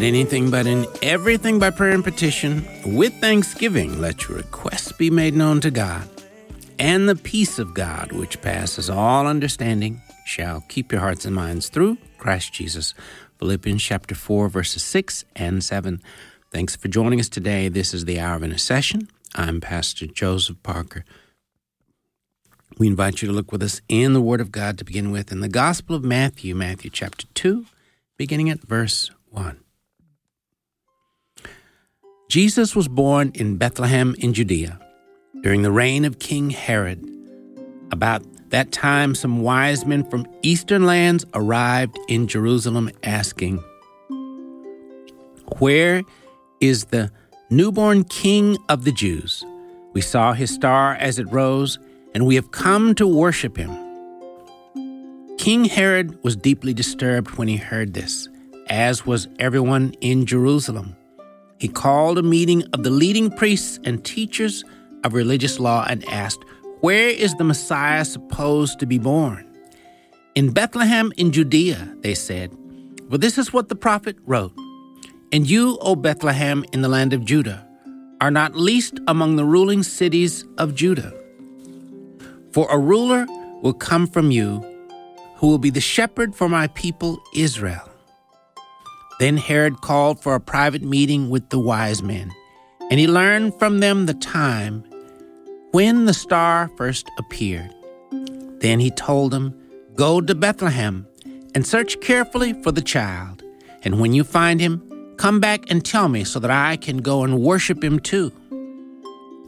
Don't anything, but in everything by prayer and petition, with thanksgiving, let your requests be made known to God. And the peace of God, which passes all understanding, shall keep your hearts and minds through Christ Jesus. Philippians chapter 4, verses 6 and 7. Thanks for joining us today. This is the Hour of Intercession. I'm Pastor Joseph Parker. We invite you to look with us in the Word of God to begin with in the Gospel of Matthew, Matthew chapter 2, beginning at verse 1. Jesus was born in Bethlehem in Judea during the reign of King Herod. About that time, some wise men from eastern lands arrived in Jerusalem asking, Where is the newborn King of the Jews? We saw his star as it rose, and we have come to worship him. King Herod was deeply disturbed when he heard this, as was everyone in Jerusalem. He called a meeting of the leading priests and teachers of religious law and asked, Where is the Messiah supposed to be born? In Bethlehem in Judea, they said. Well, this is what the prophet wrote. And you, O Bethlehem, in the land of Judah, are not least among the ruling cities of Judah. For a ruler will come from you who will be the shepherd for my people Israel. Then Herod called for a private meeting with the wise men, and he learned from them the time when the star first appeared. Then he told them, Go to Bethlehem and search carefully for the child, and when you find him, come back and tell me so that I can go and worship him too.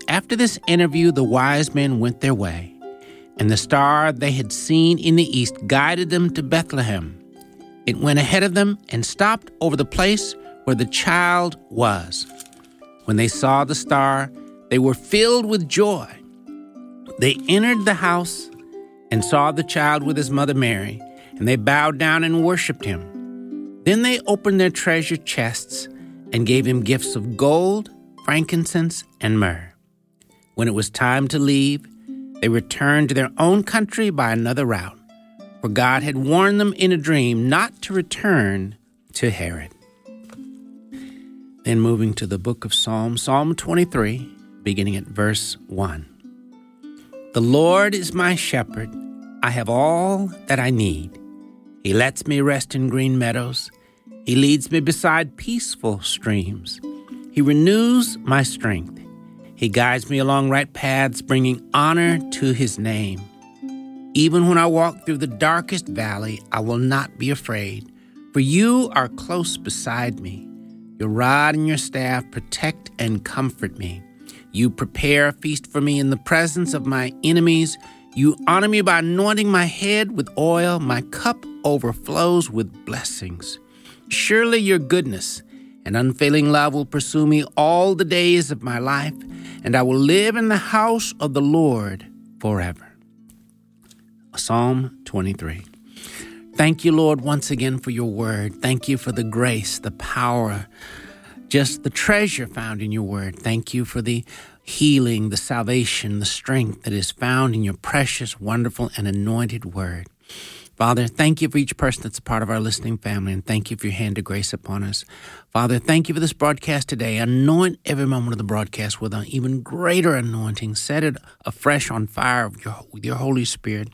After this interview, the wise men went their way and the star they had seen in the east guided them to Bethlehem. It went ahead of them and stopped over the place where the child was. When they saw the star, they were filled with joy. They entered the house and saw the child with his mother Mary, and they bowed down and worshiped him. Then they opened their treasure chests and gave him gifts of gold, frankincense, and myrrh. When it was time to leave, they returned to their own country by another route, for God had warned them in a dream not to return to Herod. Then moving to the book of Psalms, Psalm 23, beginning at verse 1. The Lord is my shepherd. I have all that I need. He lets me rest in green meadows. He leads me beside peaceful streams. He renews my strength. He guides me along right paths, bringing honor to his name. Even when I walk through the darkest valley, I will not be afraid, for you are close beside me. Your rod and your staff protect and comfort me. You prepare a feast for me in the presence of my enemies. You honor me by anointing my head with oil. My cup overflows with blessings. Surely your goodness and unfailing love will pursue me all the days of my life and I will live in the house of the Lord forever. Psalm 23. Thank you, Lord, once again for your word. Thank you for the grace, the power, just the treasure found in your word. Thank you for the healing, the salvation, the strength that is found in your precious, wonderful, and anointed word. Father, thank you for each person that's a part of our listening family, and thank you for your hand of grace upon us. Father, thank you for this broadcast today. Anoint every moment of the broadcast with an even greater anointing. Set it afresh on fire with your, with your Holy Spirit.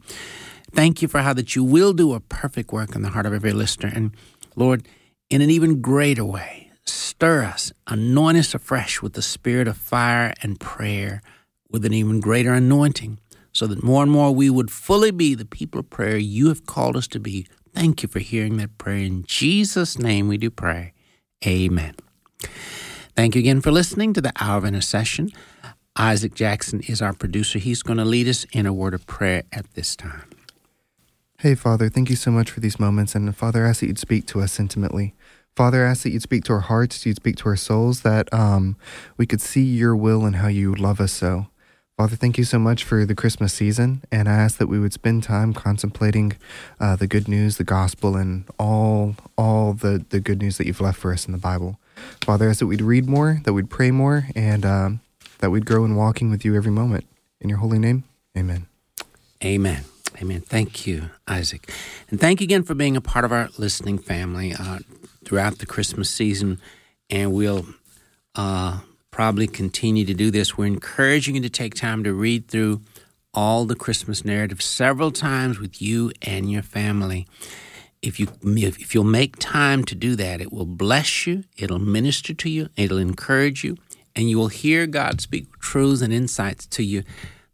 Thank you for how that you will do a perfect work in the heart of every listener. And Lord, in an even greater way, stir us, anoint us afresh with the spirit of fire and prayer with an even greater anointing so that more and more we would fully be the people of prayer you have called us to be. Thank you for hearing that prayer. In Jesus' name we do pray. Amen. Thank you again for listening to the Hour of Intercession. Isaac Jackson is our producer. He's going to lead us in a word of prayer at this time. Hey, Father, thank you so much for these moments. And Father, I ask that you'd speak to us intimately. Father, I ask that you'd speak to our hearts, you'd speak to our souls, that um, we could see your will and how you love us so. Father, thank you so much for the Christmas season, and I ask that we would spend time contemplating uh, the good news, the gospel, and all all the, the good news that you've left for us in the Bible. Father, I ask that we'd read more, that we'd pray more, and um, that we'd grow in walking with you every moment. In your holy name, amen. Amen. Amen. Thank you, Isaac. And thank you again for being a part of our listening family. Uh, throughout the Christmas season, and we'll uh, probably continue to do this. We're encouraging you to take time to read through all the Christmas narrative several times with you and your family. If you if you'll make time to do that, it will bless you, it'll minister to you, it'll encourage you, and you will hear God speak truths and insights to you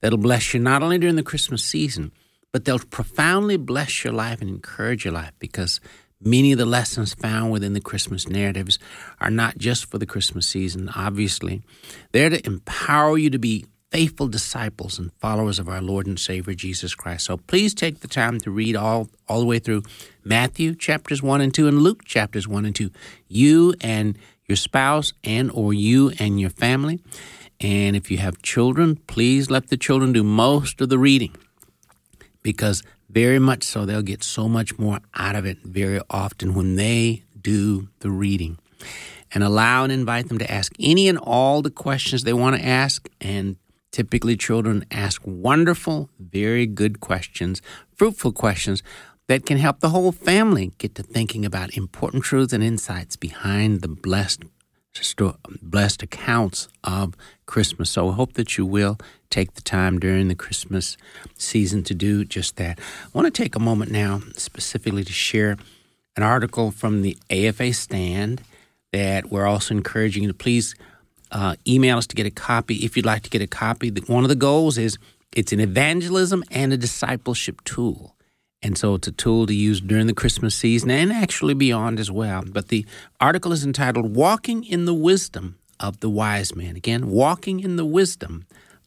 that'll bless you not only during the Christmas season, but they'll profoundly bless your life and encourage your life because many of the lessons found within the Christmas narratives are not just for the Christmas season, obviously. They're to empower you to be faithful disciples and followers of our Lord and Savior Jesus Christ. So please take the time to read all, all the way through Matthew chapters 1 and 2 and Luke chapters 1 and 2. You and your spouse and or you and your family. And if you have children, please let the children do most of the reading because very much so they'll get so much more out of it very often when they do the reading. And allow and invite them to ask any and all the questions they want to ask and Typically, children ask wonderful, very good questions, fruitful questions that can help the whole family get to thinking about important truths and insights behind the blessed blessed accounts of Christmas. So I hope that you will take the time during the Christmas season to do just that. I want to take a moment now specifically to share an article from the AFA stand that we're also encouraging you to please uh, email us to get a copy if you'd like to get a copy. One of the goals is it's an evangelism and a discipleship tool. And so it's a tool to use during the Christmas season and actually beyond as well. But the article is entitled Walking in the Wisdom of the Wise Men. Again, Walking in the Wisdom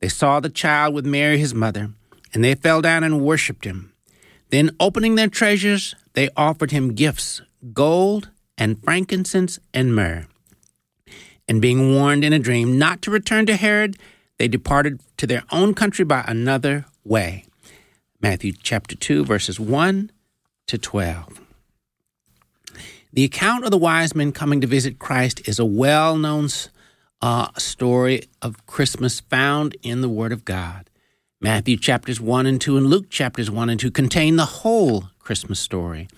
they saw the child with Mary his mother, and they fell down and worshipped him. Then, opening their treasures, they offered him gifts gold and frankincense and myrrh. And being warned in a dream not to return to Herod, they departed to their own country by another way. Matthew chapter 2, verses 1 to 12. The account of the wise men coming to visit Christ is a well known uh, story of Christmas found in the Word of God. Matthew chapters 1 and 2 and Luke chapters 1 and 2 contain the whole Christmas story.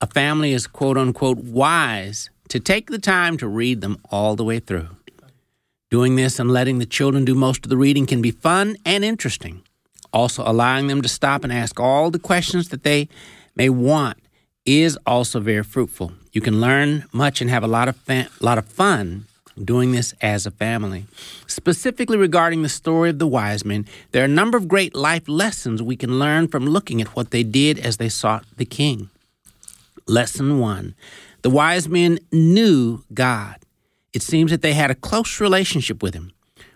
A family is quote unquote wise to take the time to read them all the way through. Doing this and letting the children do most of the reading can be fun and interesting. Also, allowing them to stop and ask all the questions that they may want is also very fruitful. You can learn much and have a lot of fa- lot of fun doing this as a family. Specifically regarding the story of the wise men, there are a number of great life lessons we can learn from looking at what they did as they sought the king. Lesson 1. The wise men knew God. It seems that they had a close relationship with him.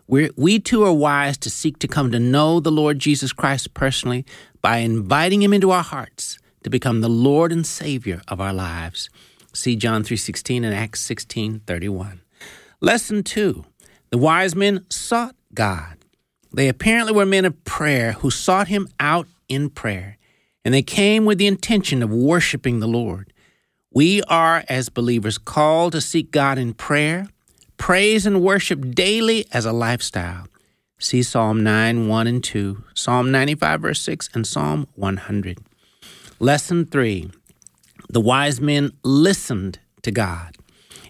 We're, we too are wise to seek to come to know the Lord Jesus Christ personally by inviting him into our hearts to become the Lord and Savior of our lives. See John 3:16 and Acts 16:31. Lesson 2. The wise men sought God. They apparently were men of prayer who sought him out in prayer, and they came with the intention of worshiping the Lord. We are as believers called to seek God in prayer praise and worship daily as a lifestyle. See Psalm 9, 1 and 2, Psalm 95, verse 6, and Psalm 100. Lesson 3 The wise men listened to God.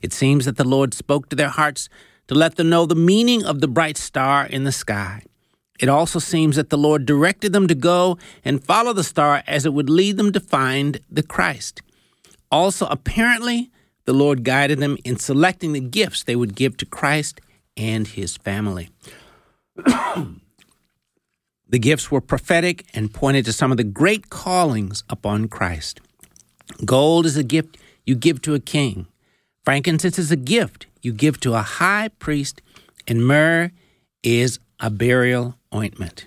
It seems that the Lord spoke to their hearts to let them know the meaning of the bright star in the sky. It also seems that the Lord directed them to go and follow the star as it would lead them to find the Christ. Also, apparently, the Lord guided them in selecting the gifts they would give to Christ and his family. the gifts were prophetic and pointed to some of the great callings upon Christ. Gold is a gift you give to a king. Frankincense is a gift you give to a high priest, and myrrh is a burial ointment.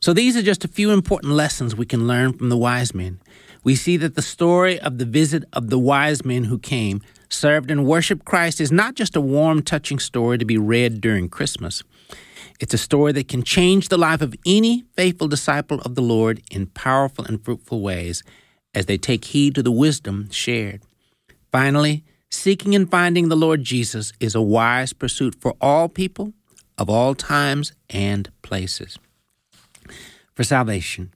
So these are just a few important lessons we can learn from the wise men. We see that the story of the visit of the wise men who came, served, and worshiped Christ is not just a warm, touching story to be read during Christmas. It's a story that can change the life of any faithful disciple of the Lord in powerful and fruitful ways as they take heed to the wisdom shared. Finally, seeking and finding the Lord Jesus is a wise pursuit for all people of all times and places. For salvation,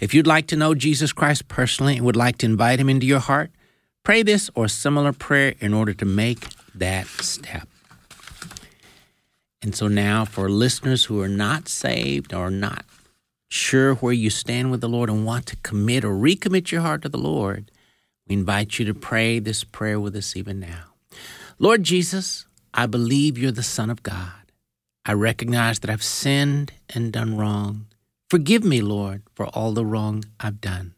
if you'd like to know Jesus Christ personally and would like to invite him into your heart, pray this or similar prayer in order to make that step. And so now, for listeners who are not saved or not sure where you stand with the Lord and want to commit or recommit your heart to the Lord, we invite you to pray this prayer with us even now. Lord Jesus, I believe you're the Son of God. I recognize that I've sinned and done wrong. Forgive me, Lord, for all the wrong I've done.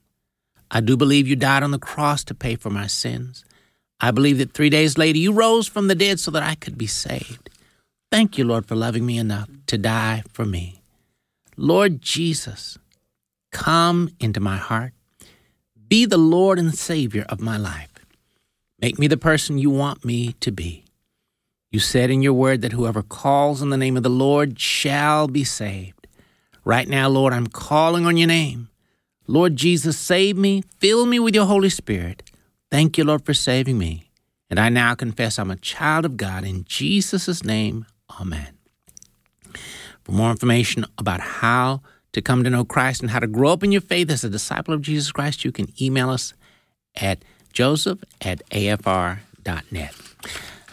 I do believe you died on the cross to pay for my sins. I believe that three days later you rose from the dead so that I could be saved. Thank you, Lord, for loving me enough to die for me. Lord Jesus, come into my heart. Be the Lord and Savior of my life. Make me the person you want me to be. You said in your word that whoever calls on the name of the Lord shall be saved. Right now, Lord, I'm calling on your name. Lord Jesus, save me, fill me with your Holy Spirit. Thank you, Lord, for saving me. And I now confess I'm a child of God. In Jesus' name, Amen. For more information about how to come to know Christ and how to grow up in your faith as a disciple of Jesus Christ, you can email us at joseph at afr.net.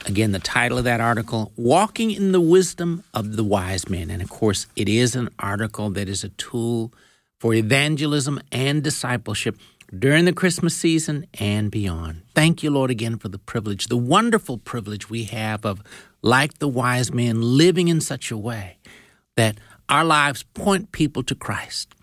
Again, the title of that article, Walking in the Wisdom of the Wise Men. And of course, it is an article that is a tool for evangelism and discipleship during the Christmas season and beyond. Thank you, Lord, again for the privilege, the wonderful privilege we have of like the wise men, living in such a way that our lives point people to Christ.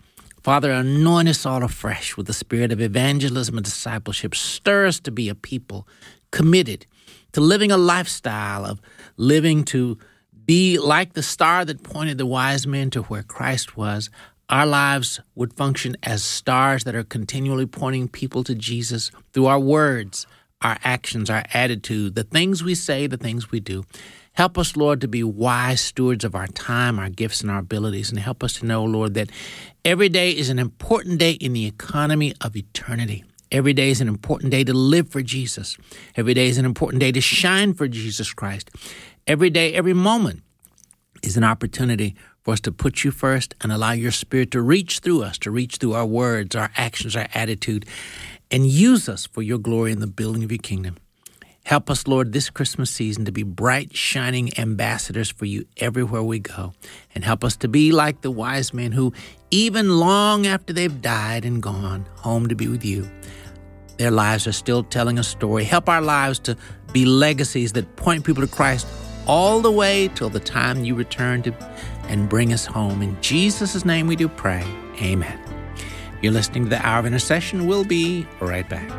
Father, anoint us all afresh with the spirit of evangelism and discipleship. Stir us to be a people committed to living a lifestyle of living to be like the star that pointed the wise men to where Christ was. Our lives would function as stars that are continually pointing people to Jesus through our words, our actions, our attitude, the things we say, the things we do. Help us, Lord, to be wise stewards of our time, our gifts, and our abilities, and help us to know, Lord, that every day is an important day in the economy of eternity. Every day is an important day to live for Jesus. Every day is an important day to shine for Jesus Christ. Every day, every moment is an opportunity for us to put you first and allow your spirit to reach through us, to reach through our words, our actions, our attitude, and use us for your glory in the building of your kingdom. Help us, Lord, this Christmas season to be bright, shining ambassadors for you everywhere we go. And help us to be like the wise men who, even long after they've died and gone home to be with you, their lives are still telling a story. Help our lives to be legacies that point people to Christ all the way till the time you return to and bring us home. In Jesus' name we do pray. Amen. You're listening to the Hour of Intercession. We'll be right back.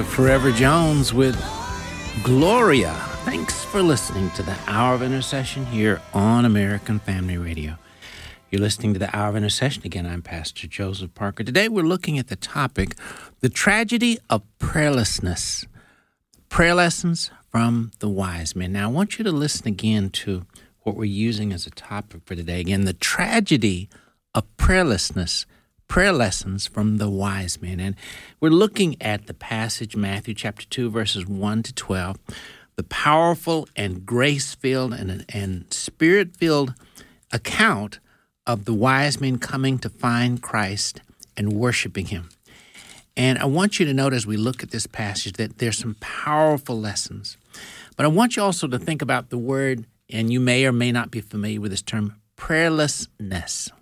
Of Forever Jones with Gloria. Thanks for listening to the Hour of Intercession here on American Family Radio. You're listening to the Hour of Intercession. Again, I'm Pastor Joseph Parker. Today we're looking at the topic the tragedy of prayerlessness. Prayer lessons from the wise men. Now, I want you to listen again to what we're using as a topic for today. Again, the tragedy of prayerlessness prayer lessons from the wise men. And we're looking at the passage, Matthew chapter 2, verses 1 to 12, the powerful and grace filled and, and spirit filled account of the wise men coming to find Christ and worshiping him. And I want you to note as we look at this passage that there's some powerful lessons. But I want you also to think about the word, and you may or may not be familiar with this term, prayerlessness.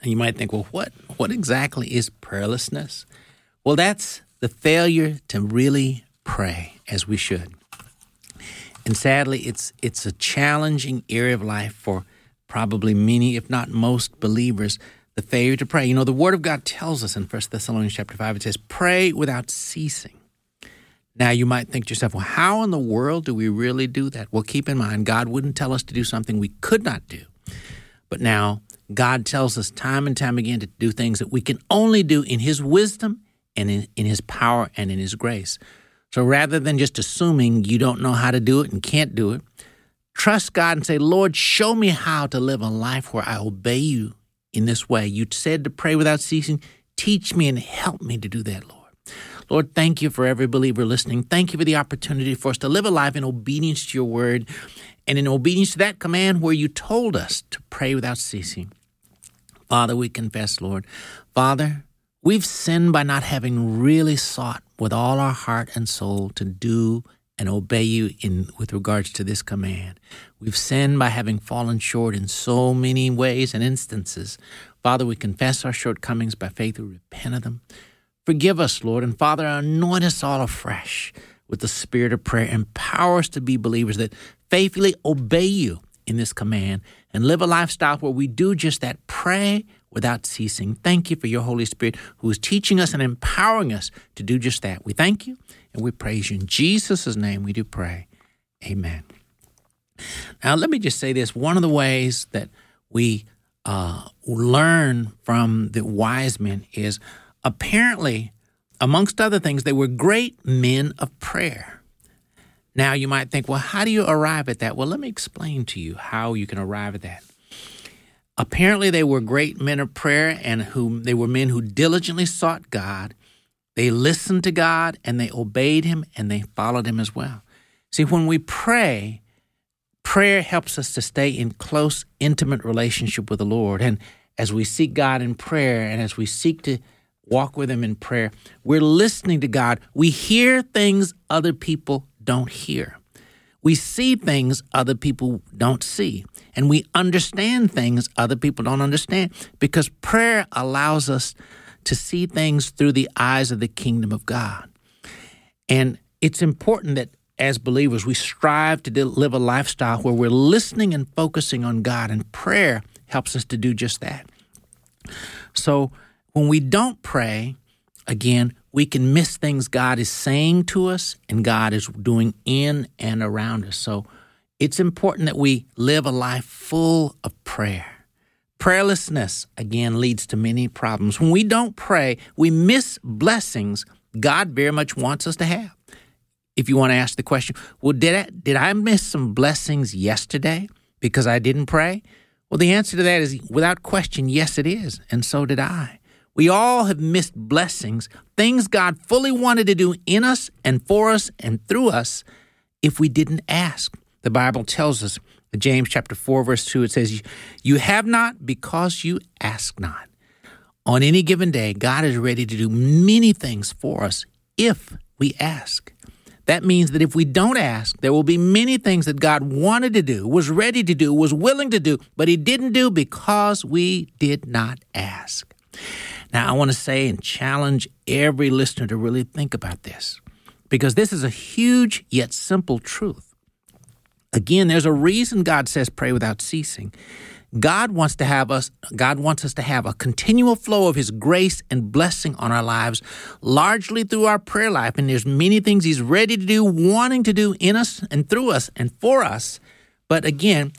And you might think, well, what, what exactly is prayerlessness? Well, that's the failure to really pray as we should. And sadly, it's, it's a challenging area of life for probably many, if not most believers, the failure to pray. You know, the Word of God tells us in 1 Thessalonians chapter 5, it says, pray without ceasing. Now, you might think to yourself, well, how in the world do we really do that? Well, keep in mind, God wouldn't tell us to do something we could not do. But now, God tells us time and time again to do things that we can only do in His wisdom and in, in His power and in His grace. So rather than just assuming you don't know how to do it and can't do it, trust God and say, Lord, show me how to live a life where I obey you in this way. You said to pray without ceasing. Teach me and help me to do that, Lord. Lord, thank you for every believer listening. Thank you for the opportunity for us to live a life in obedience to your word and in obedience to that command where you told us to pray without ceasing. Father, we confess, Lord. Father, we've sinned by not having really sought with all our heart and soul to do and obey you in with regards to this command. We've sinned by having fallen short in so many ways and instances. Father, we confess our shortcomings by faith, we repent of them. Forgive us, Lord, and Father, anoint us all afresh with the spirit of prayer. Empower us to be believers that faithfully obey you in this command and live a lifestyle where we do just that pray without ceasing. Thank you for your Holy Spirit who is teaching us and empowering us to do just that. We thank you and we praise you. In Jesus' name we do pray. Amen. Now, let me just say this one of the ways that we uh, learn from the wise men is apparently, amongst other things, they were great men of prayer. Now, you might think, well, how do you arrive at that? Well, let me explain to you how you can arrive at that. Apparently, they were great men of prayer and who they were men who diligently sought God. They listened to God and they obeyed Him and they followed Him as well. See, when we pray, prayer helps us to stay in close, intimate relationship with the Lord. And as we seek God in prayer and as we seek to walk with Him in prayer, we're listening to God. We hear things other people don't hear. We see things other people don't see, and we understand things other people don't understand because prayer allows us to see things through the eyes of the kingdom of God. And it's important that as believers, we strive to live a lifestyle where we're listening and focusing on God, and prayer helps us to do just that. So when we don't pray, again, we can miss things God is saying to us and God is doing in and around us. So it's important that we live a life full of prayer. Prayerlessness, again, leads to many problems. When we don't pray, we miss blessings God very much wants us to have. If you want to ask the question, well, did I, did I miss some blessings yesterday because I didn't pray? Well, the answer to that is without question, yes, it is. And so did I. We all have missed blessings, things God fully wanted to do in us and for us and through us if we didn't ask. The Bible tells us, in James chapter 4 verse 2 it says you have not because you ask not. On any given day, God is ready to do many things for us if we ask. That means that if we don't ask, there will be many things that God wanted to do, was ready to do, was willing to do, but He didn't do because we did not ask. Now, I want to say and challenge every listener to really think about this because this is a huge yet simple truth. Again, there's a reason God says pray without ceasing. God wants to have us, God wants us to have a continual flow of His grace and blessing on our lives, largely through our prayer life. And there's many things He's ready to do, wanting to do in us and through us and for us. But again,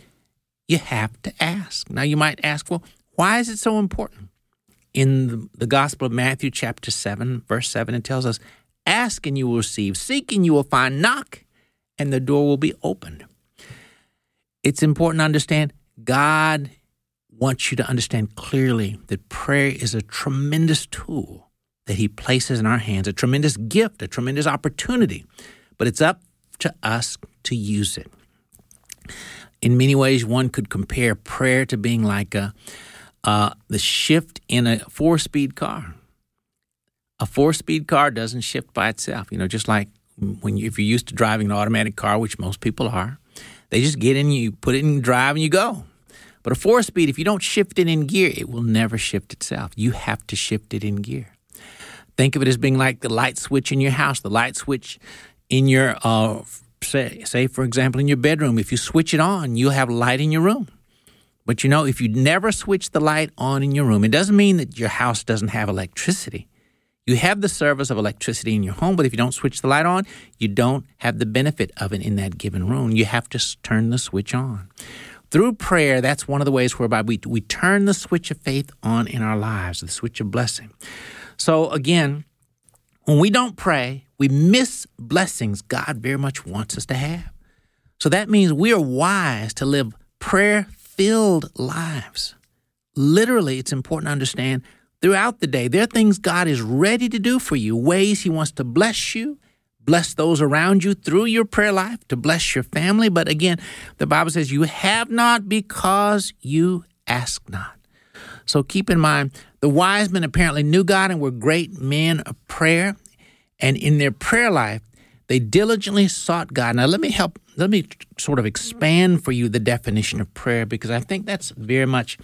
you have to ask. Now, you might ask, well, why is it so important? In the Gospel of Matthew, chapter 7, verse 7, it tells us, Ask and you will receive, seek and you will find, knock and the door will be opened. It's important to understand God wants you to understand clearly that prayer is a tremendous tool that He places in our hands, a tremendous gift, a tremendous opportunity, but it's up to us to use it. In many ways, one could compare prayer to being like a, uh, the shift in a four speed car. A four speed car doesn't shift by itself, you know, just like when you, if you're used to driving an automatic car, which most people are, they just get in, you put it in drive, and you go. But a four speed, if you don't shift it in gear, it will never shift itself. You have to shift it in gear. Think of it as being like the light switch in your house, the light switch in your, uh, say, say, for example, in your bedroom. If you switch it on, you'll have light in your room. But you know, if you never switch the light on in your room, it doesn't mean that your house doesn't have electricity. You have the service of electricity in your home, but if you don't switch the light on, you don't have the benefit of it in that given room. You have to turn the switch on. Through prayer, that's one of the ways whereby we, we turn the switch of faith on in our lives, the switch of blessing. So, again, when we don't pray, we miss blessings God very much wants us to have. So that means we are wise to live prayer filled lives. Literally, it's important to understand throughout the day. There are things God is ready to do for you, ways He wants to bless you, bless those around you through your prayer life, to bless your family. But again, the Bible says, You have not because you ask not. So keep in mind, the wise men apparently knew God and were great men of prayer. And in their prayer life, they diligently sought God. Now, let me help, let me sort of expand for you the definition of prayer because I think that's very much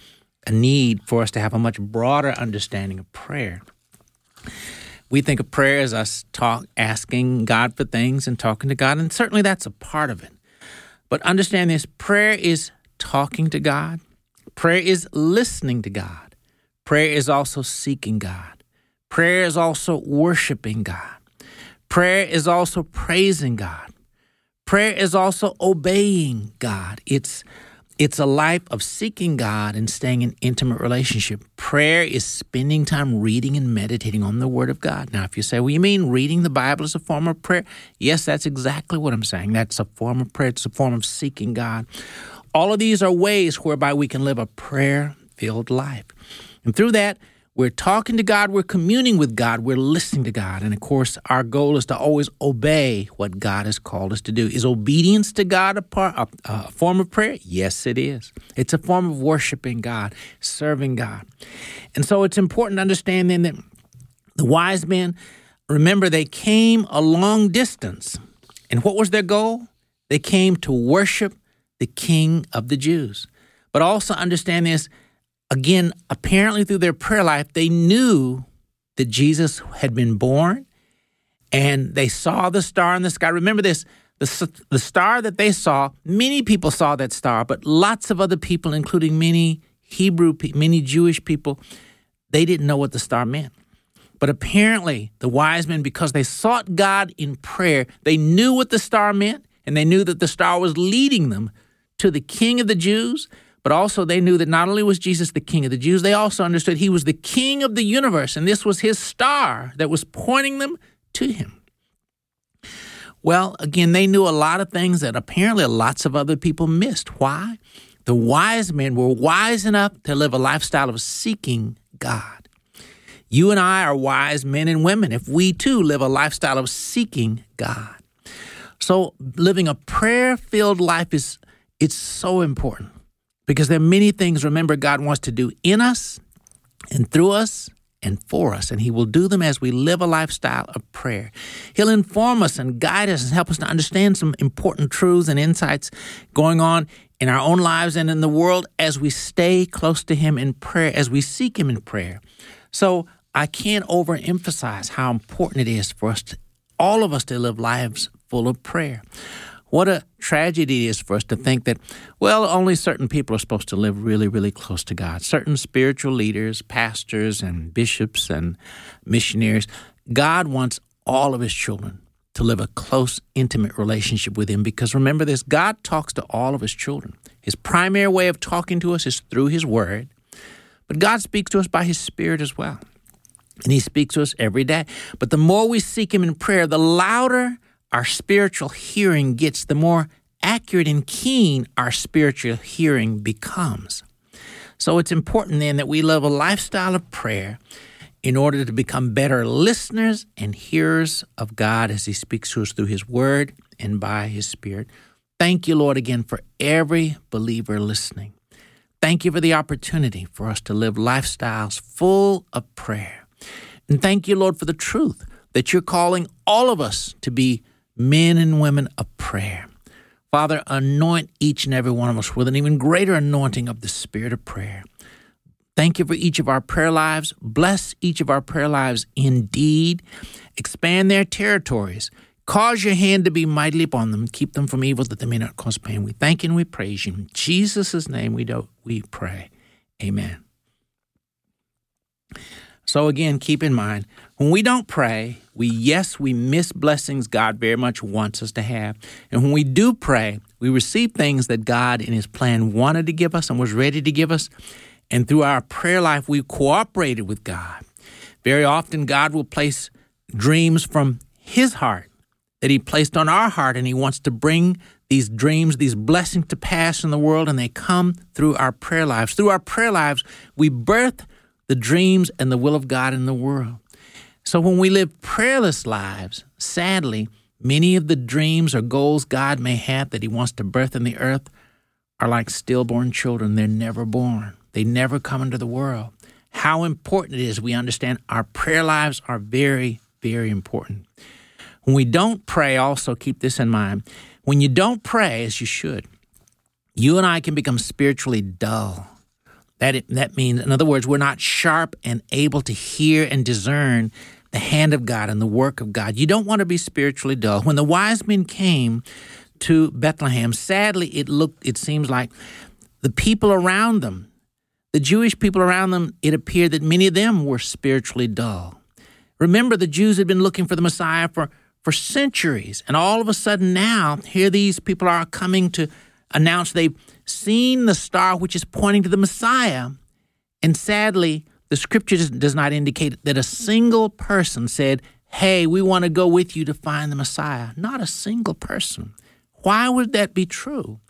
a need for us to have a much broader understanding of prayer. We think of prayer as us talk, asking God for things and talking to God, and certainly that's a part of it. But understand this prayer is talking to God, prayer is listening to God, prayer is also seeking God, prayer is also worshiping God, prayer is also praising God, prayer is also obeying God. It's it's a life of seeking God and staying in intimate relationship. Prayer is spending time reading and meditating on the Word of God. Now, if you say, well, you mean reading the Bible is a form of prayer? Yes, that's exactly what I'm saying. That's a form of prayer, it's a form of seeking God. All of these are ways whereby we can live a prayer filled life. And through that, we're talking to God, we're communing with God, we're listening to God. And of course, our goal is to always obey what God has called us to do. Is obedience to God a, part, a, a form of prayer? Yes, it is. It's a form of worshiping God, serving God. And so it's important to understand then that the wise men, remember, they came a long distance. And what was their goal? They came to worship the King of the Jews. But also understand this again, apparently through their prayer life, they knew that Jesus had been born and they saw the star in the sky. Remember this the, the star that they saw, many people saw that star, but lots of other people, including many Hebrew, many Jewish people, they didn't know what the star meant. But apparently, the wise men, because they sought God in prayer, they knew what the star meant, and they knew that the star was leading them to the King of the Jews. But also, they knew that not only was Jesus the King of the Jews, they also understood he was the King of the universe, and this was his star that was pointing them to him. Well, again, they knew a lot of things that apparently lots of other people missed. Why? The wise men were wise enough to live a lifestyle of seeking God. You and I are wise men and women if we too live a lifestyle of seeking God. So living a prayer-filled life is it's so important because there are many things, remember, God wants to do in us and through us and for us, and He will do them as we live a lifestyle of prayer. He'll inform us and guide us and help us to understand some important truths and insights going on in our own lives and in the world as we stay close to Him in prayer, as we seek Him in prayer. So I can't overemphasize how important it is for us, to, all of us, to live lives full of prayer. What a tragedy it is for us to think that, well, only certain people are supposed to live really, really close to God. Certain spiritual leaders, pastors, and bishops and missionaries. God wants all of his children to live a close, intimate relationship with him because remember this God talks to all of his children. His primary way of talking to us is through his word, but God speaks to us by his spirit as well. And he speaks to us every day. But the more we seek him in prayer, the louder our spiritual hearing gets, the more accurate and keen our spiritual hearing becomes. So it's important then that we live a lifestyle of prayer in order to become better listeners and hearers of God as He speaks to us through His Word and by His Spirit. Thank you, Lord, again for every believer listening. Thank you for the opportunity for us to live lifestyles full of prayer. And thank you, Lord, for the truth that you're calling all of us to be men and women of prayer. Father, anoint each and every one of us with an even greater anointing of the Spirit of prayer. Thank you for each of our prayer lives. Bless each of our prayer lives indeed. Expand their territories. Cause your hand to be mightily upon them. Keep them from evil that they may not cause pain. We thank you and we praise you. In Jesus' name we do we pray. Amen. So again, keep in mind, when we don't pray, we yes, we miss blessings God very much wants us to have. And when we do pray, we receive things that God in his plan wanted to give us and was ready to give us. And through our prayer life, we cooperated with God. Very often, God will place dreams from His heart that He placed on our heart, and He wants to bring these dreams, these blessings to pass in the world, and they come through our prayer lives. Through our prayer lives, we birth the dreams and the will of God in the world. So when we live prayerless lives, sadly, many of the dreams or goals God may have that He wants to birth in the earth are like stillborn children. They're never born. They never come into the world. How important it is we understand our prayer lives are very, very important. When we don't pray, also keep this in mind. When you don't pray as you should, you and I can become spiritually dull. That, that means, in other words, we're not sharp and able to hear and discern the hand of God and the work of God. You don't want to be spiritually dull. When the wise men came to Bethlehem, sadly, it looked, it seems like the people around them the Jewish people around them, it appeared that many of them were spiritually dull. Remember, the Jews had been looking for the Messiah for, for centuries, and all of a sudden now, here these people are coming to announce they've seen the star which is pointing to the Messiah. And sadly, the scripture does not indicate that a single person said, Hey, we want to go with you to find the Messiah. Not a single person. Why would that be true?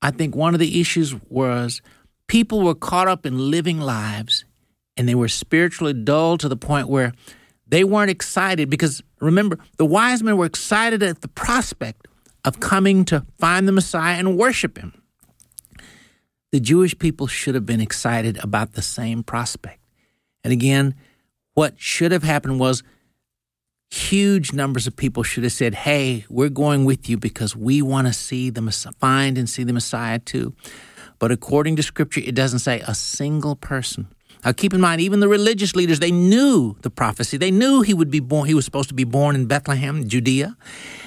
I think one of the issues was people were caught up in living lives and they were spiritually dull to the point where they weren't excited because remember, the wise men were excited at the prospect of coming to find the Messiah and worship him. The Jewish people should have been excited about the same prospect. And again, what should have happened was huge numbers of people should have said, Hey, we're going with you because we want to see the find and see the Messiah too. But according to scripture, it doesn't say a single person. Now keep in mind, even the religious leaders, they knew the prophecy. They knew he would be born, he was supposed to be born in Bethlehem, Judea.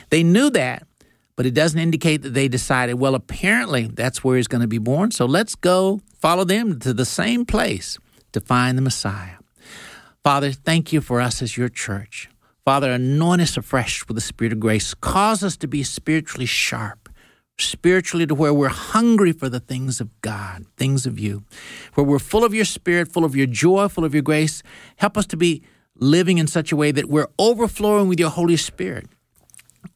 They knew that, but it doesn't indicate that they decided, well, apparently that's where he's going to be born. So let's go follow them to the same place to find the Messiah. Father, thank you for us as your church. Father, anoint us afresh with the Spirit of grace. Cause us to be spiritually sharp spiritually to where we're hungry for the things of God, things of you, where we're full of your spirit, full of your joy, full of your grace. Help us to be living in such a way that we're overflowing with your Holy Spirit,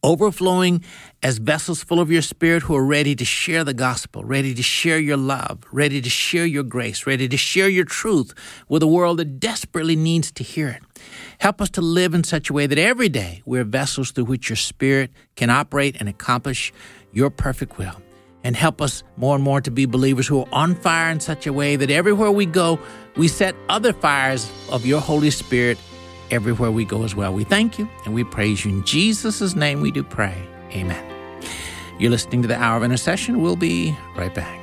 overflowing as vessels full of your spirit who are ready to share the gospel, ready to share your love, ready to share your grace, ready to share your truth with a world that desperately needs to hear it. Help us to live in such a way that every day we're vessels through which your spirit can operate and accomplish your perfect will. And help us more and more to be believers who are on fire in such a way that everywhere we go, we set other fires of your Holy Spirit everywhere we go as well. We thank you and we praise you. In Jesus' name we do pray. Amen. You're listening to the Hour of Intercession. We'll be right back.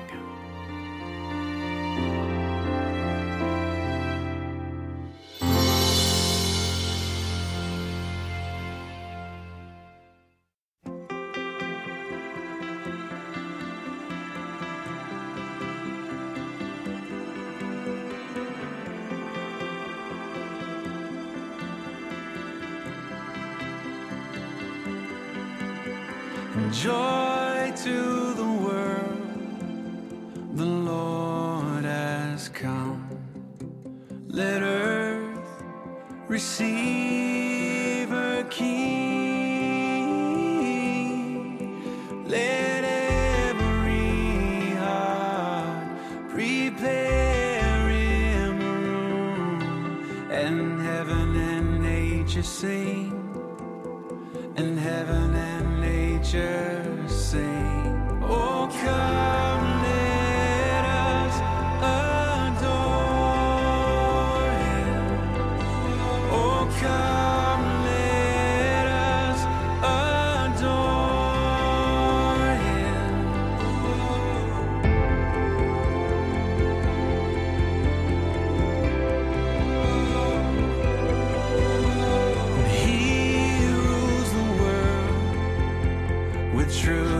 With truth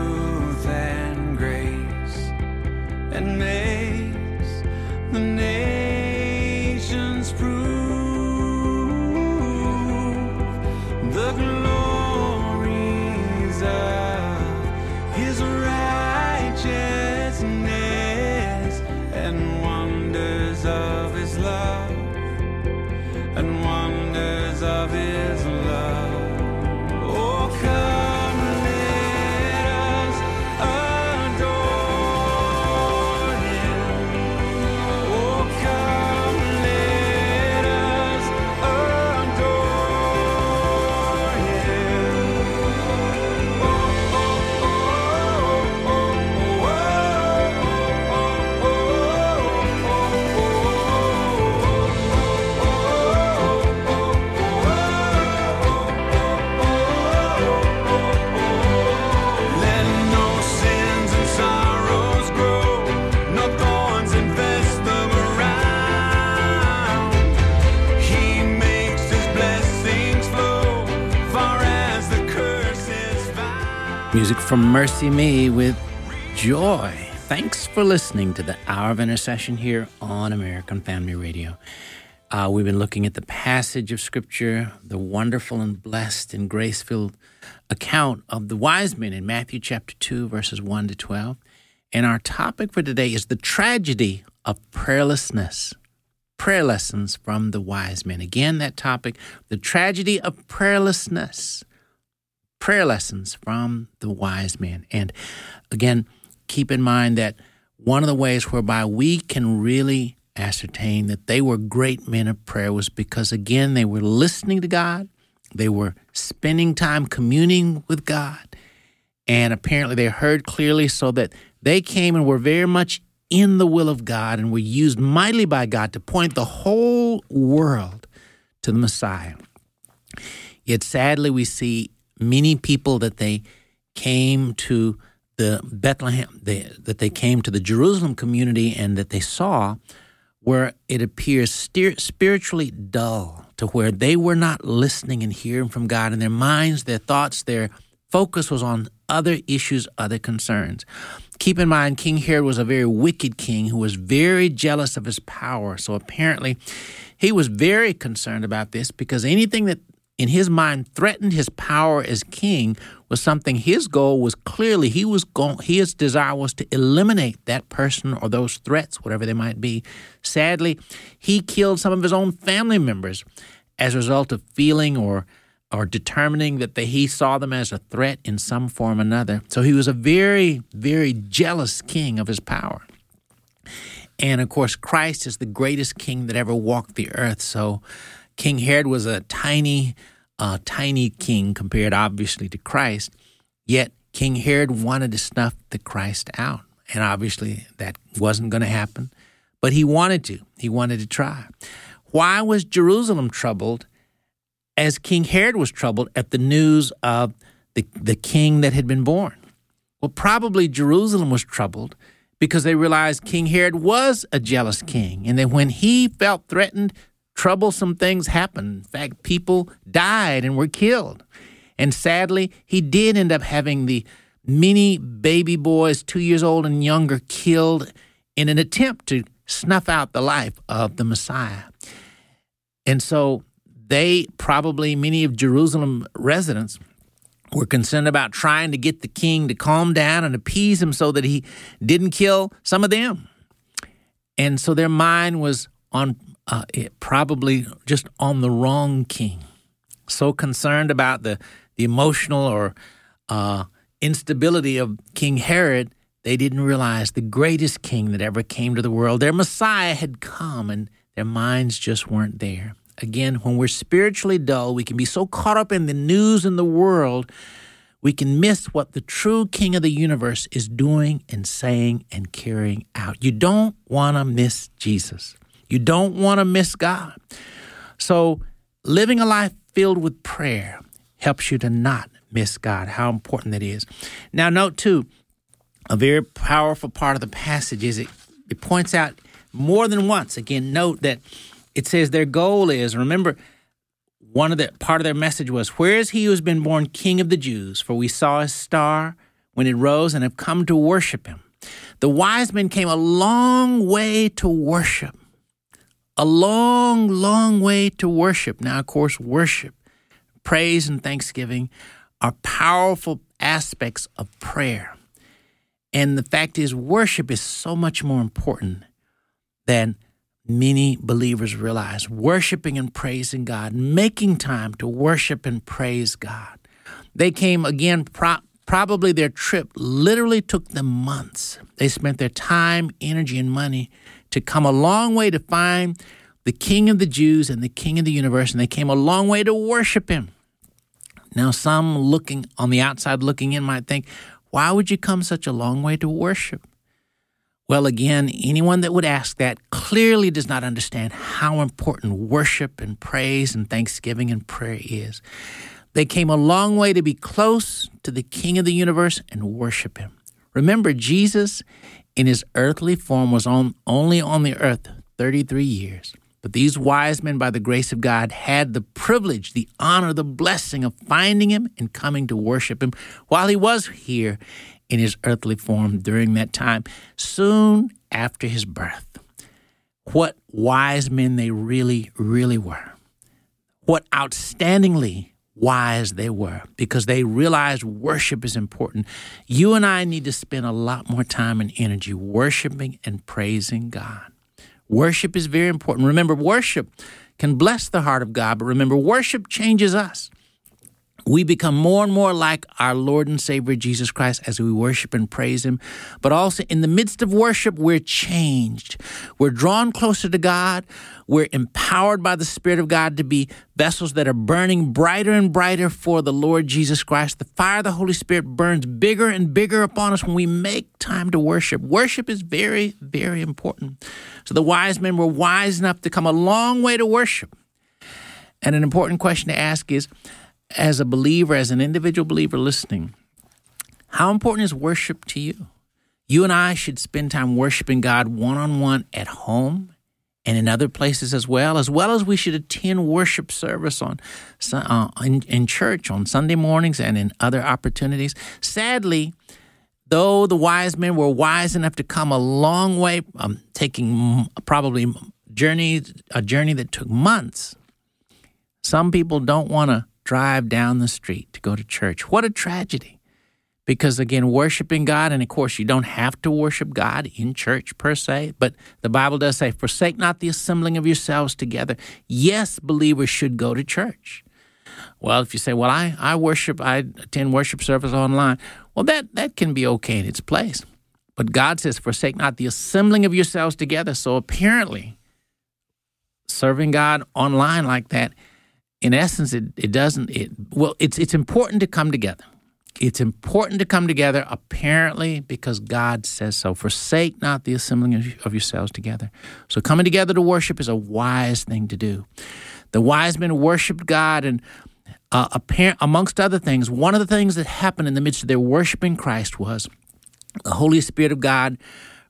MercyMe with Joy. Thanks for listening to the Hour of Intercession here on American Family Radio. Uh, we've been looking at the passage of Scripture, the wonderful and blessed and grace filled account of the wise men in Matthew chapter 2, verses 1 to 12. And our topic for today is the tragedy of prayerlessness. Prayer lessons from the wise men. Again, that topic, the tragedy of prayerlessness prayer lessons from the wise men. And again, keep in mind that one of the ways whereby we can really ascertain that they were great men of prayer was because, again, they were listening to God, they were spending time communing with God, and apparently they heard clearly so that they came and were very much in the will of God and were used mightily by God to point the whole world to the Messiah. Yet sadly, we see many people that they came to the Bethlehem, they, that they came to the Jerusalem community and that they saw where it appears spiritually dull to where they were not listening and hearing from God in their minds, their thoughts, their focus was on other issues, other concerns. Keep in mind, King Herod was a very wicked king who was very jealous of his power. So apparently, he was very concerned about this because anything that in his mind threatened his power as king was something his goal was clearly he was going his desire was to eliminate that person or those threats whatever they might be. Sadly he killed some of his own family members as a result of feeling or or determining that they, he saw them as a threat in some form or another. So he was a very very jealous king of his power. And of course christ is the greatest king that ever walked the earth. So King Herod was a tiny, uh, tiny king compared, obviously, to Christ. Yet King Herod wanted to snuff the Christ out, and obviously that wasn't going to happen. But he wanted to. He wanted to try. Why was Jerusalem troubled, as King Herod was troubled at the news of the the king that had been born? Well, probably Jerusalem was troubled because they realized King Herod was a jealous king, and that when he felt threatened troublesome things happened. In fact, people died and were killed. And sadly, he did end up having the many baby boys, two years old and younger, killed in an attempt to snuff out the life of the Messiah. And so they probably, many of Jerusalem residents, were concerned about trying to get the king to calm down and appease him so that he didn't kill some of them. And so their mind was on uh, it, probably just on the wrong king. So concerned about the, the emotional or uh, instability of King Herod, they didn't realize the greatest king that ever came to the world, their Messiah, had come, and their minds just weren't there. Again, when we're spiritually dull, we can be so caught up in the news in the world, we can miss what the true King of the universe is doing and saying and carrying out. You don't want to miss Jesus. You don't want to miss God. So, living a life filled with prayer helps you to not miss God. How important that is. Now, note too, a very powerful part of the passage is it, it points out more than once. Again, note that it says their goal is remember one of the part of their message was where is he who has been born king of the jews for we saw his star when it rose and have come to worship him the wise men came a long way to worship a long long way to worship now of course worship praise and thanksgiving are powerful aspects of prayer and the fact is worship is so much more important than many believers realize worshiping and praising God, making time to worship and praise God. They came again, pro- probably their trip literally took them months. They spent their time, energy, and money to come a long way to find the King of the Jews and the King of the universe, and they came a long way to worship him. Now, some looking on the outside looking in might think, why would you come such a long way to worship? Well, again, anyone that would ask that clearly does not understand how important worship and praise and thanksgiving and prayer is. They came a long way to be close to the King of the universe and worship him. Remember, Jesus in his earthly form was on, only on the earth 33 years. But these wise men, by the grace of God, had the privilege, the honor, the blessing of finding him and coming to worship him while he was here in his earthly form during that time, soon after his birth. What wise men they really, really were. What outstandingly wise they were because they realized worship is important. You and I need to spend a lot more time and energy worshiping and praising God. Worship is very important. Remember, worship can bless the heart of God, but remember, worship changes us we become more and more like our Lord and Savior Jesus Christ as we worship and praise Him. But also in the midst of worship, we're changed. We're drawn closer to God. We're empowered by the Spirit of God to be vessels that are burning brighter and brighter for the Lord Jesus Christ. The fire of the Holy Spirit burns bigger and bigger upon us when we make time to worship. Worship is very, very important. So the wise men were wise enough to come a long way to worship. And an important question to ask is, as a believer, as an individual believer listening, how important is worship to you? You and I should spend time worshiping God one on one at home and in other places as well, as well as we should attend worship service on uh, in, in church on Sunday mornings and in other opportunities. Sadly, though the wise men were wise enough to come a long way, um, taking probably journey a journey that took months, some people don't want to drive down the street to go to church. What a tragedy. Because again, worshiping God, and of course, you don't have to worship God in church per se, but the Bible does say, Forsake not the assembling of yourselves together. Yes, believers should go to church. Well, if you say, Well, I, I worship, I attend worship service online, well, that, that can be okay in its place. But God says, Forsake not the assembling of yourselves together. So apparently, serving God online like that in essence, it, it doesn't. It well, it's it's important to come together. It's important to come together, apparently, because God says so. Forsake not the assembling of, yourselves together. So, coming together to worship is a wise thing to do. The wise men worshiped God, and uh, apparent, amongst other things, one of the things that happened in the midst of their worshiping Christ was the Holy Spirit of God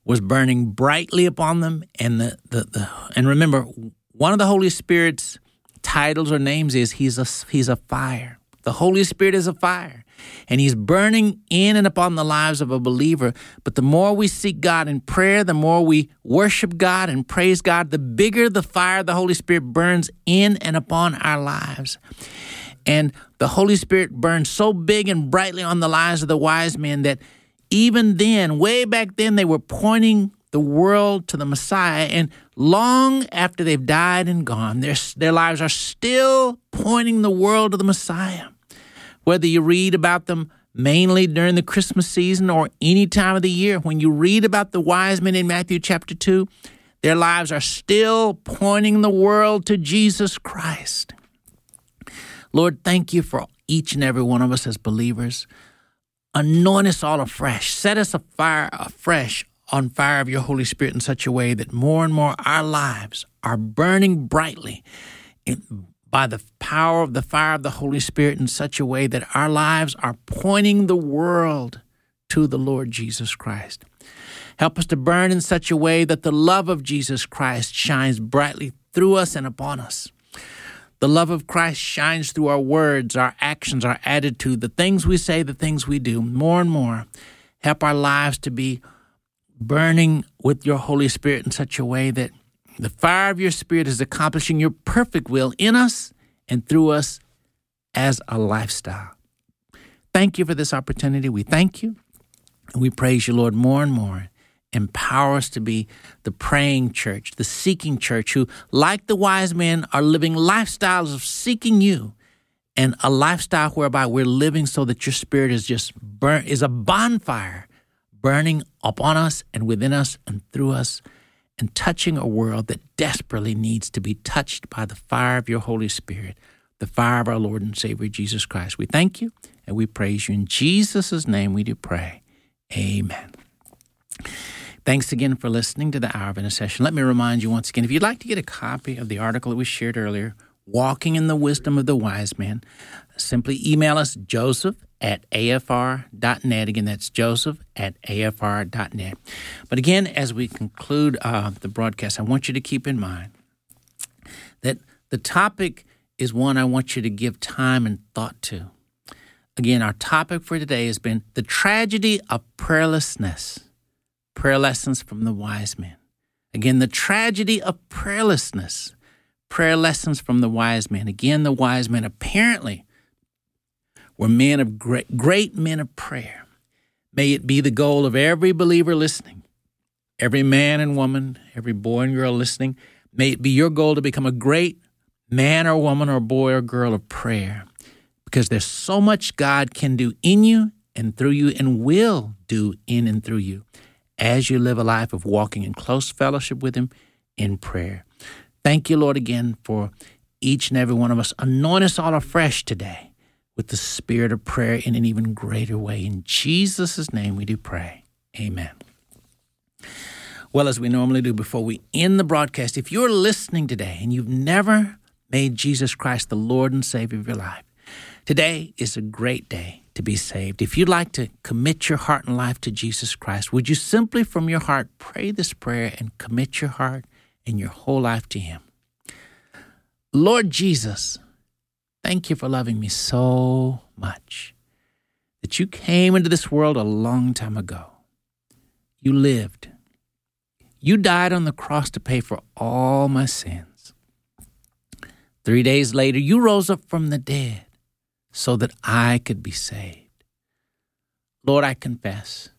was burning brightly upon them, and the, the, the and remember, one of the Holy Spirit's titles or names is he's a he's a fire. The Holy Spirit is a fire. And he's burning in and upon the lives of a believer. But the more we seek God in prayer, the more we worship God and praise God, the bigger the fire the Holy Spirit burns in and upon our lives. And the Holy Spirit burned so big and brightly on the lives of the wise men that even then, way back then, they were pointing the world to the Messiah. And long after they've died and gone, their, their lives are still pointing the world to the Messiah. Whether you read about them mainly during the Christmas season or any time of the year, when you read about the wise men in Matthew chapter 2, their lives are still pointing the world to Jesus Christ. Lord, thank you for each and every one of us as believers. Anoint us all afresh. Set us afire afresh on fire of your Holy Spirit in such a way that more and more our lives are burning brightly in, by the power of the fire of the Holy Spirit in such a way that our lives are pointing the world to the Lord Jesus Christ. Help us to burn in such a way that the love of Jesus Christ shines brightly through us and upon us. The love of Christ shines through our words, our actions, our attitude, the things we say, the things we do. More and more, help our lives to be burning with your Holy Spirit in such a way that the fire of your Spirit is accomplishing your perfect will in us and through us as a lifestyle. Thank you for this opportunity. We thank you and we praise you, Lord, more and more. Empower us to be the praying church, the seeking church, who, like the wise men, are living lifestyles of seeking you and a lifestyle whereby we're living so that your spirit is just burnt, is a bonfire burning upon us and within us and through us and touching a world that desperately needs to be touched by the fire of your Holy Spirit, the fire of our Lord and Savior Jesus Christ. We thank you and we praise you. In Jesus' name we do pray. Amen. Thanks again for listening to the Hour of Intercession. Let me remind you once again if you'd like to get a copy of the article that we shared earlier, Walking in the Wisdom of the Wise Men, simply email us joseph at afr.net. Again, that's joseph at afr.net. But again, as we conclude uh, the broadcast, I want you to keep in mind that the topic is one I want you to give time and thought to. Again, our topic for today has been the tragedy of prayerlessness. Prayer lessons from the wise men. Again, the tragedy of prayerlessness. Prayer lessons from the wise men. Again, the wise men apparently were men of great, great men of prayer. May it be the goal of every believer listening, every man and woman, every boy and girl listening. May it be your goal to become a great man or woman or boy or girl of prayer because there's so much God can do in you and through you and will do in and through you as you live a life of walking in close fellowship with Him in prayer. Thank you, Lord, again for each and every one of us. Anoint us all afresh today with the spirit of prayer in an even greater way. In Jesus' name we do pray. Amen. Well, as we normally do before we end the broadcast, if you're listening today and you've never made Jesus Christ the Lord and Savior of your life, today is a great day to be saved. If you'd like to commit your heart and life to Jesus Christ, would you simply from your heart pray this prayer and commit your heart and your whole life to Him? Lord Jesus, thank you for loving me so much that you came into this world a long time ago. You lived. You died on the cross to pay for all my sins. Three days later, you rose up from the dead so that I could be saved. Lord, I confess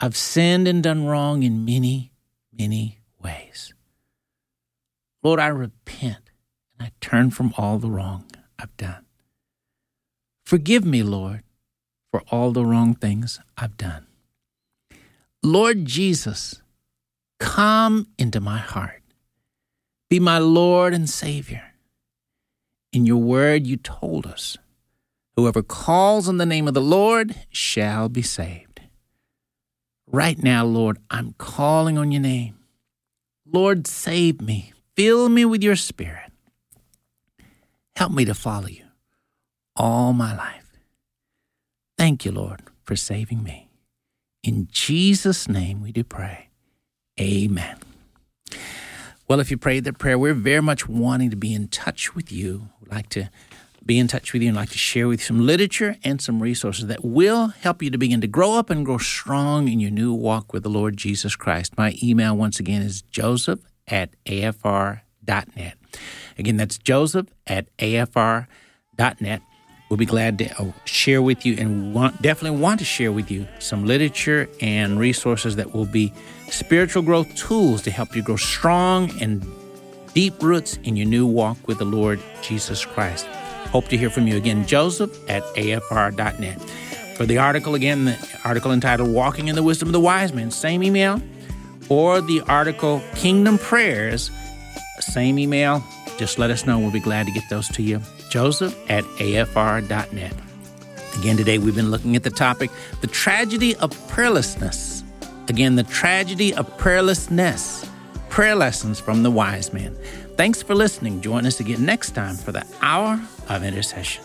I've sinned and done wrong in many, many ways. Lord, I repent and I turn from all the wrong I've done. Forgive me, Lord, for all the wrong things I've done. Lord Jesus, come into my heart. Be my Lord and Savior. In your word, you told us Whoever calls on the name of the Lord shall be saved. Right now, Lord, I'm calling on your name. Lord, save me. Fill me with your spirit. Help me to follow you all my life. Thank you, Lord, for saving me. In Jesus' name we do pray. Amen. Well, if you prayed that prayer, we're very much wanting to be in touch with you. We'd like to be in touch with you and like to share with you some literature and some resources that will help you to begin to grow up and grow strong in your new walk with the Lord Jesus Christ. My email, once again, is joseph at afr.net. Again, that's joseph at afr.net. We'll be glad to uh, share with you and want, definitely want to share with you some literature and resources that will be spiritual growth tools to help you grow strong and deep roots in your new walk with the Lord Jesus Christ. Hope to hear from you again, Joseph at afr.net. For the article, again, the article entitled Walking in the Wisdom of the Wise Men, same email, or the article Kingdom Prayers, same email. Just let us know. We'll be glad to get those to you. Joseph at afr.net. Again, today we've been looking at the topic the tragedy of prayerlessness. Again, the tragedy of prayerlessness. Prayer lessons from the wise man. Thanks for listening. Join us again next time for the hour of intercession.